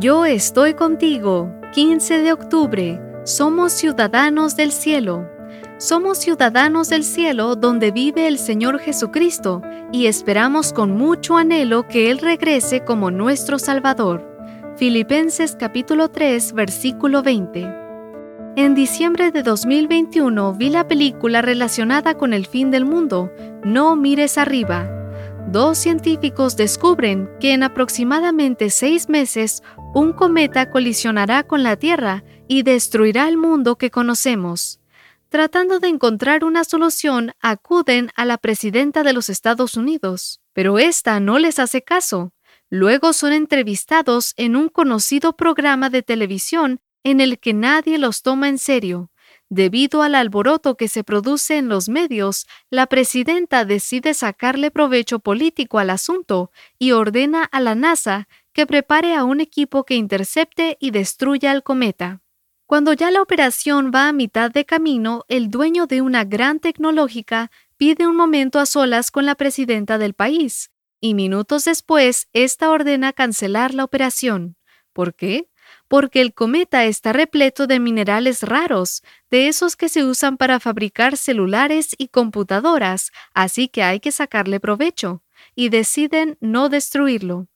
Yo estoy contigo, 15 de octubre. Somos ciudadanos del cielo. Somos ciudadanos del cielo donde vive el Señor Jesucristo y esperamos con mucho anhelo que Él regrese como nuestro Salvador. Filipenses capítulo 3 versículo 20. En diciembre de 2021 vi la película relacionada con el fin del mundo, No mires arriba, dos científicos descubren que en aproximadamente seis meses un cometa colisionará con la Tierra y destruirá el mundo que conocemos. Tratando de encontrar una solución, acuden a la presidenta de los Estados Unidos, pero esta no les hace caso. Luego son entrevistados en un conocido programa de televisión en el que nadie los toma en serio. Debido al alboroto que se produce en los medios, la presidenta decide sacarle provecho político al asunto y ordena a la NASA que prepare a un equipo que intercepte y destruya el cometa. Cuando ya la operación va a mitad de camino, el dueño de una gran tecnológica pide un momento a solas con la presidenta del país, y minutos después, ésta ordena cancelar la operación. ¿Por qué? Porque el cometa está repleto de minerales raros, de esos que se usan para fabricar celulares y computadoras, así que hay que sacarle provecho, y deciden no destruirlo.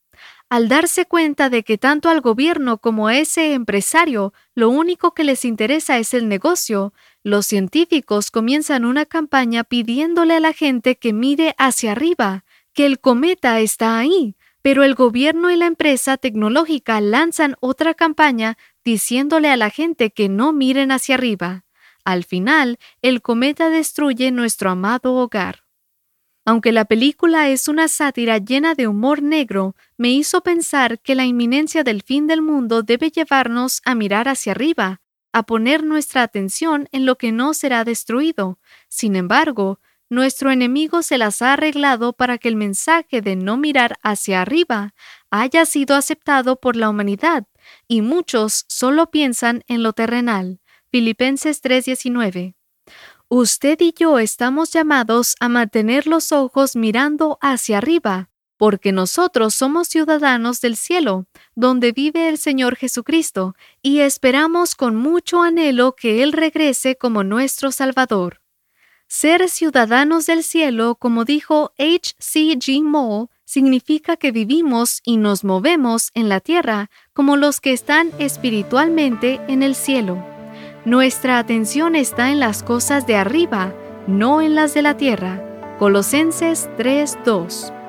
Al darse cuenta de que tanto al gobierno como a ese empresario lo único que les interesa es el negocio, los científicos comienzan una campaña pidiéndole a la gente que mire hacia arriba, que el cometa está ahí, pero el gobierno y la empresa tecnológica lanzan otra campaña diciéndole a la gente que no miren hacia arriba. Al final, el cometa destruye nuestro amado hogar. Aunque la película es una sátira llena de humor negro, me hizo pensar que la inminencia del fin del mundo debe llevarnos a mirar hacia arriba, a poner nuestra atención en lo que no será destruido. Sin embargo, nuestro enemigo se las ha arreglado para que el mensaje de no mirar hacia arriba haya sido aceptado por la humanidad, y muchos solo piensan en lo terrenal. Filipenses 3:19. Usted y yo estamos llamados a mantener los ojos mirando hacia arriba, porque nosotros somos ciudadanos del cielo, donde vive el Señor Jesucristo, y esperamos con mucho anhelo que Él regrese como nuestro Salvador. Ser ciudadanos del cielo, como dijo H. C. G. Significa que vivimos y nos movemos en la tierra como los que están espiritualmente en el cielo. Nuestra atención está en las cosas de arriba, no en las de la tierra. Colosenses 3:2